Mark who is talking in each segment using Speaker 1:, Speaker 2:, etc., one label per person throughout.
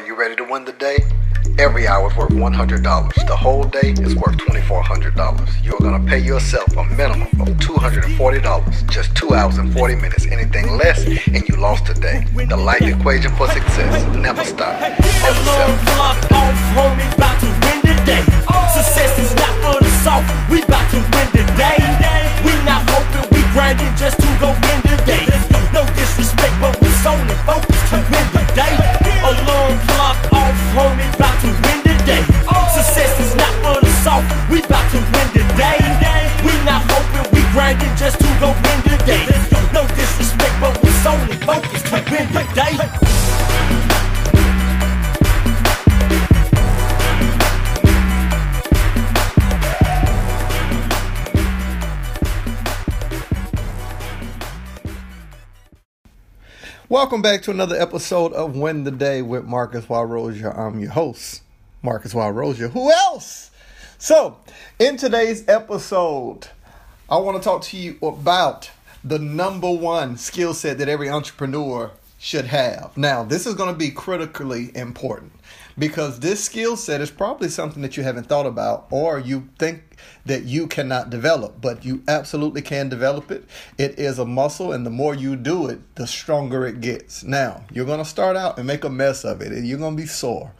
Speaker 1: Are you ready to win the day? Every hour is worth $100. The whole day is worth $2,400. You're going to pay yourself a minimum of $240. Just 2 hours and 40 minutes. Anything less, and you lost the day. The life equation for success. Never stop. Never settle.
Speaker 2: homie, about to win the day. Oh. Success is not for the soft, we
Speaker 1: Welcome back to another episode of Win the Day with Marcus. Rozier. I'm your host, Marcus. Rozier. Who else? So, in today's episode, I want to talk to you about the number one skill set that every entrepreneur should have. Now, this is going to be critically important because this skill set is probably something that you haven't thought about or you think that you cannot develop, but you absolutely can develop it. It is a muscle, and the more you do it, the stronger it gets. Now, you're going to start out and make a mess of it, and you're going to be sore.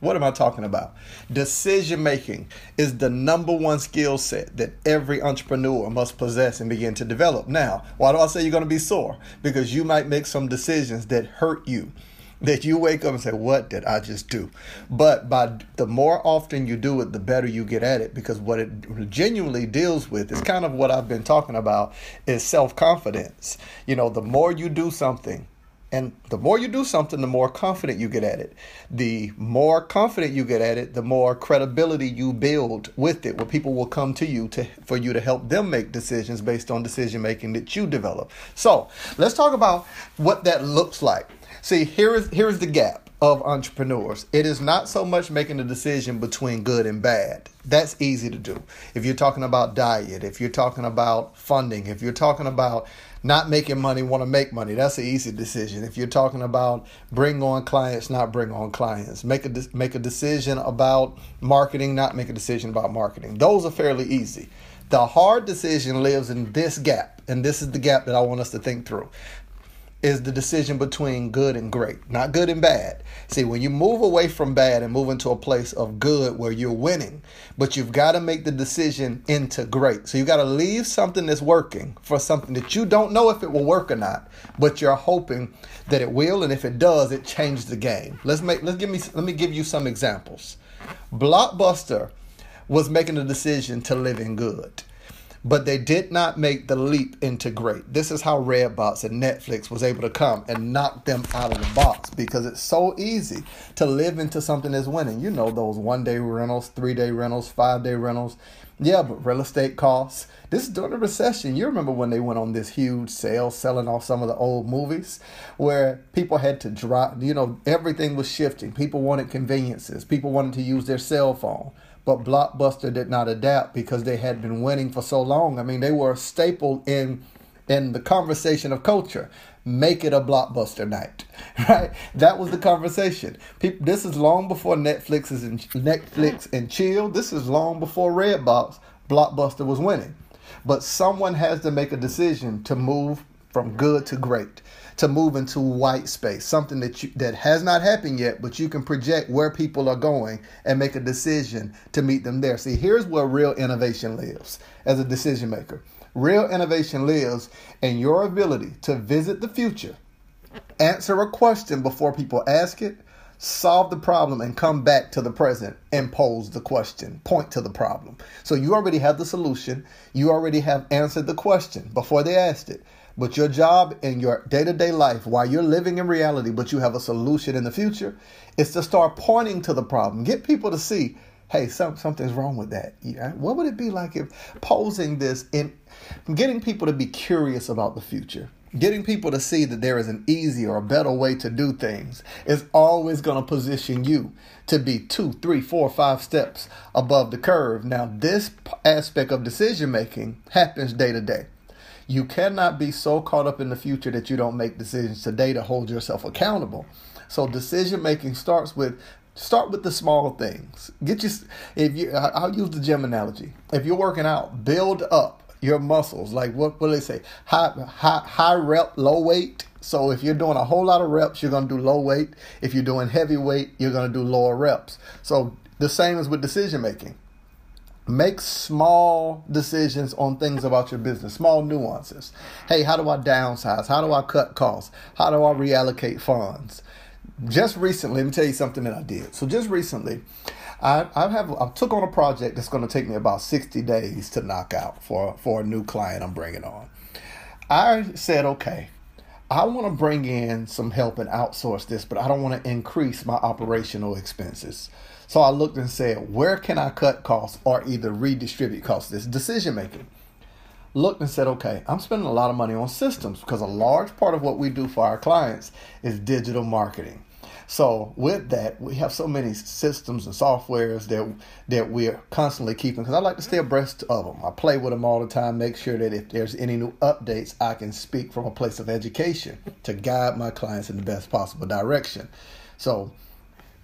Speaker 1: What am I talking about? Decision making is the number one skill set that every entrepreneur must possess and begin to develop. Now, why do I say you're going to be sore? Because you might make some decisions that hurt you that you wake up and say, What did I just do? But by the more often you do it, the better you get at it because what it genuinely deals with is kind of what I've been talking about is self confidence. You know, the more you do something, and the more you do something, the more confident you get at it. The more confident you get at it, the more credibility you build with it, where people will come to you to for you to help them make decisions based on decision making that you develop. So let's talk about what that looks like. See, here is here is the gap of entrepreneurs. It is not so much making a decision between good and bad. That's easy to do. If you're talking about diet, if you're talking about funding, if you're talking about not making money, want to make money, that's an easy decision. If you're talking about bring on clients, not bring on clients, make a de- make a decision about marketing, not make a decision about marketing. Those are fairly easy. The hard decision lives in this gap, and this is the gap that I want us to think through is the decision between good and great, not good and bad. See, when you move away from bad and move into a place of good where you're winning, but you've got to make the decision into great. So you got to leave something that's working for something that you don't know if it will work or not, but you're hoping that it will, and if it does, it changes the game. Let's make let's give me let me give you some examples. Blockbuster was making a decision to live in good but they did not make the leap into great. This is how Redbox and Netflix was able to come and knock them out of the box because it's so easy to live into something that's winning. You know those one day rentals, three day rentals, five day rentals. Yeah, but real estate costs. This is during the recession. You remember when they went on this huge sale selling off some of the old movies where people had to drop, you know, everything was shifting. People wanted conveniences. People wanted to use their cell phone but Blockbuster did not adapt because they had been winning for so long. I mean, they were a staple in in the conversation of culture. Make it a blockbuster night, right? That was the conversation. People, this is long before Netflix is in, Netflix and chill. This is long before Redbox. Blockbuster was winning, but someone has to make a decision to move from good to great to move into white space, something that you, that has not happened yet, but you can project where people are going and make a decision to meet them there. See, here's where real innovation lives as a decision maker. Real innovation lives in your ability to visit the future, answer a question before people ask it, solve the problem and come back to the present and pose the question, point to the problem. So you already have the solution, you already have answered the question before they asked it. But your job in your day to day life, while you're living in reality, but you have a solution in the future, is to start pointing to the problem. Get people to see, hey, some, something's wrong with that. Yeah? What would it be like if posing this and getting people to be curious about the future? Getting people to see that there is an easier or better way to do things is always going to position you to be two, three, four, five steps above the curve. Now, this aspect of decision making happens day to day. You cannot be so caught up in the future that you don't make decisions today to hold yourself accountable. So decision making starts with start with the small things. Get you if you I'll use the gym analogy. If you're working out, build up your muscles. Like what do they say? High high high rep, low weight. So if you're doing a whole lot of reps, you're gonna do low weight. If you're doing heavy weight, you're gonna do lower reps. So the same as with decision making. Make small decisions on things about your business, small nuances. Hey, how do I downsize? How do I cut costs? How do I reallocate funds? Just recently, let me tell you something that I did. So just recently, I, I have I took on a project that's going to take me about 60 days to knock out for for a new client I'm bringing on. I said, okay, I want to bring in some help and outsource this, but I don't want to increase my operational expenses. So I looked and said, where can I cut costs or either redistribute costs? This decision making. Looked and said, okay, I'm spending a lot of money on systems because a large part of what we do for our clients is digital marketing. So with that, we have so many systems and softwares that that we're constantly keeping because I like to stay abreast of them. I play with them all the time, make sure that if there's any new updates, I can speak from a place of education to guide my clients in the best possible direction. So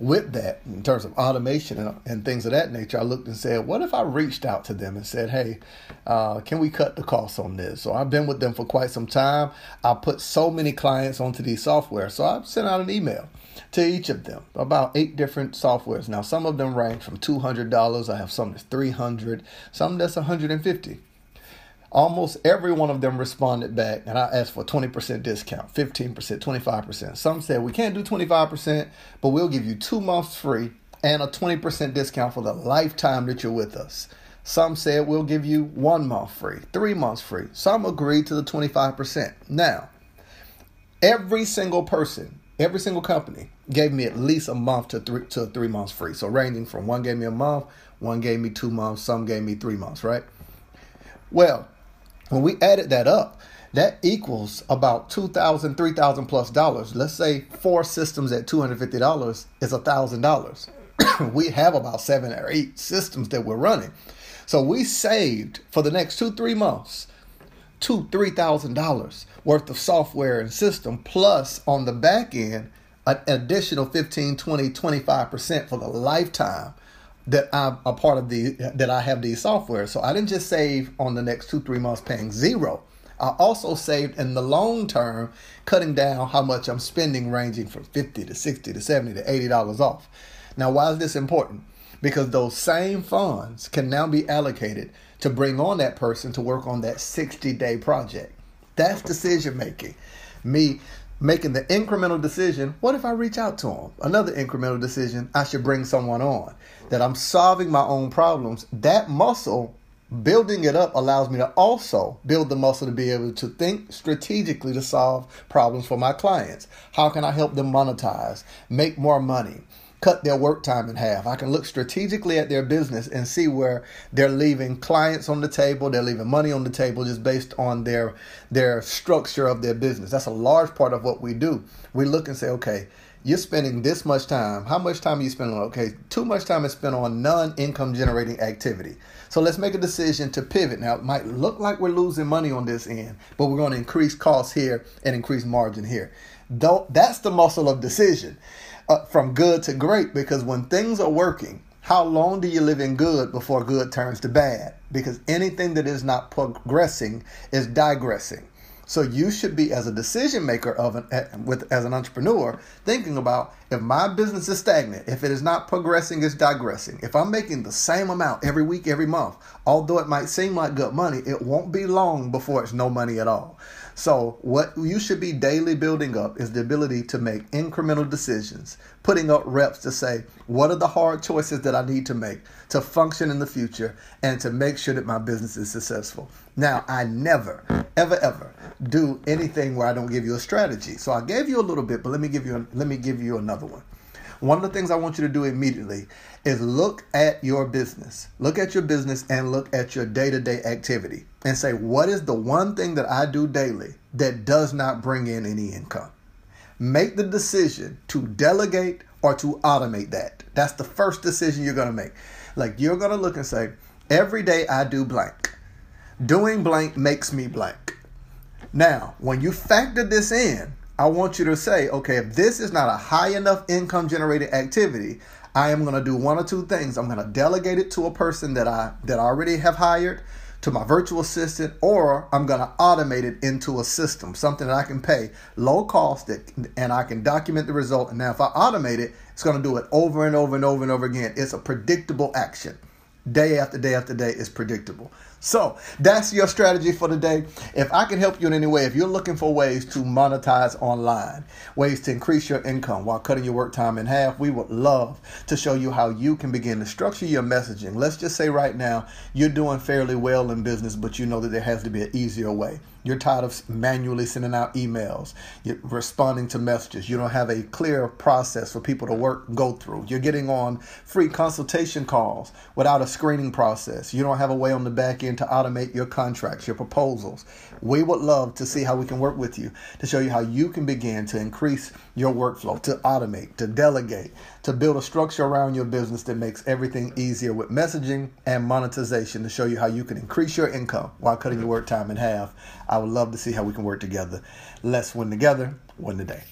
Speaker 1: with that, in terms of automation and, and, things of that nature, I looked and said, what if I reached out to them and said, hey, uh, can we cut the costs on this? So I've been with them for quite some time. I put so many clients onto these software. So I sent out an email to each of them about eight different softwares. Now, some of them range from $200. I have some that's 300 some that's 150 Almost every one of them responded back, and I asked for 20% discount, 15%, 25%. Some said, We can't do 25%, but we'll give you two months free and a 20% discount for the lifetime that you're with us. Some said, We'll give you one month free, three months free. Some agreed to the 25%. Now, every single person, every single company gave me at least a month to three, to three months free. So, ranging from one gave me a month, one gave me two months, some gave me three months, right? Well, when we added that up, that equals about two thousand, three thousand plus dollars. Let's say four systems at two hundred fifty dollars is a thousand dollars. We have about seven or eight systems that we're running, so we saved for the next two three months two three thousand dollars worth of software and system plus on the back end an additional 15 20 25% for the lifetime that I'm a part of the that I have these software. So I didn't just save on the next two three months paying zero. I also saved in the long term, cutting down how much I'm spending, ranging from fifty to sixty to seventy to eighty dollars off. Now, why is this important? Because those same funds can now be allocated to bring on that person to work on that 60 day project. That's decision making. Me making the incremental decision what if I reach out to them? Another incremental decision I should bring someone on. That I'm solving my own problems. That muscle, building it up, allows me to also build the muscle to be able to think strategically to solve problems for my clients. How can I help them monetize, make more money? Cut their work time in half. I can look strategically at their business and see where they're leaving clients on the table, they're leaving money on the table just based on their their structure of their business. That's a large part of what we do. We look and say, okay, you're spending this much time. How much time are you spending on? Okay, too much time is spent on non-income generating activity. So let's make a decision to pivot. Now it might look like we're losing money on this end, but we're going to increase costs here and increase margin here. Though that's the muscle of decision uh, from good to great because when things are working, how long do you live in good before good turns to bad? Because anything that is not progressing is digressing. So you should be as a decision maker of an with as an entrepreneur thinking about if my business is stagnant, if it is not progressing, it's digressing. If I'm making the same amount every week, every month, although it might seem like good money, it won't be long before it's no money at all. So, what you should be daily building up is the ability to make incremental decisions, putting up reps to say, what are the hard choices that I need to make to function in the future and to make sure that my business is successful. Now, I never, ever, ever do anything where I don't give you a strategy. So I gave you a little bit, but let me give you let me give you another one. One of the things I want you to do immediately is look at your business. Look at your business and look at your day to day activity and say, what is the one thing that I do daily that does not bring in any income? Make the decision to delegate or to automate that. That's the first decision you're going to make. Like you're going to look and say, every day I do blank. Doing blank makes me blank. Now, when you factor this in, I want you to say, okay, if this is not a high enough income generating activity, I am going to do one or two things. I'm going to delegate it to a person that I that I already have hired, to my virtual assistant, or I'm going to automate it into a system, something that I can pay low cost that, and I can document the result. And now if I automate it, it's going to do it over and over and over and over again. It's a predictable action day after day after day is predictable. So that's your strategy for the day. If I can help you in any way, if you're looking for ways to monetize online, ways to increase your income while cutting your work time in half, we would love to show you how you can begin to structure your messaging. Let's just say right now you're doing fairly well in business, but you know that there has to be an easier way. You're tired of manually sending out emails, you're responding to messages. You don't have a clear process for people to work go through. You're getting on free consultation calls without a screening process. You don't have a way on the back end to automate your contracts, your proposals. We would love to see how we can work with you to show you how you can begin to increase your workflow, to automate, to delegate, to build a structure around your business that makes everything easier with messaging and monetization to show you how you can increase your income while cutting your work time in half. I would love to see how we can work together. Let's win together, win the day.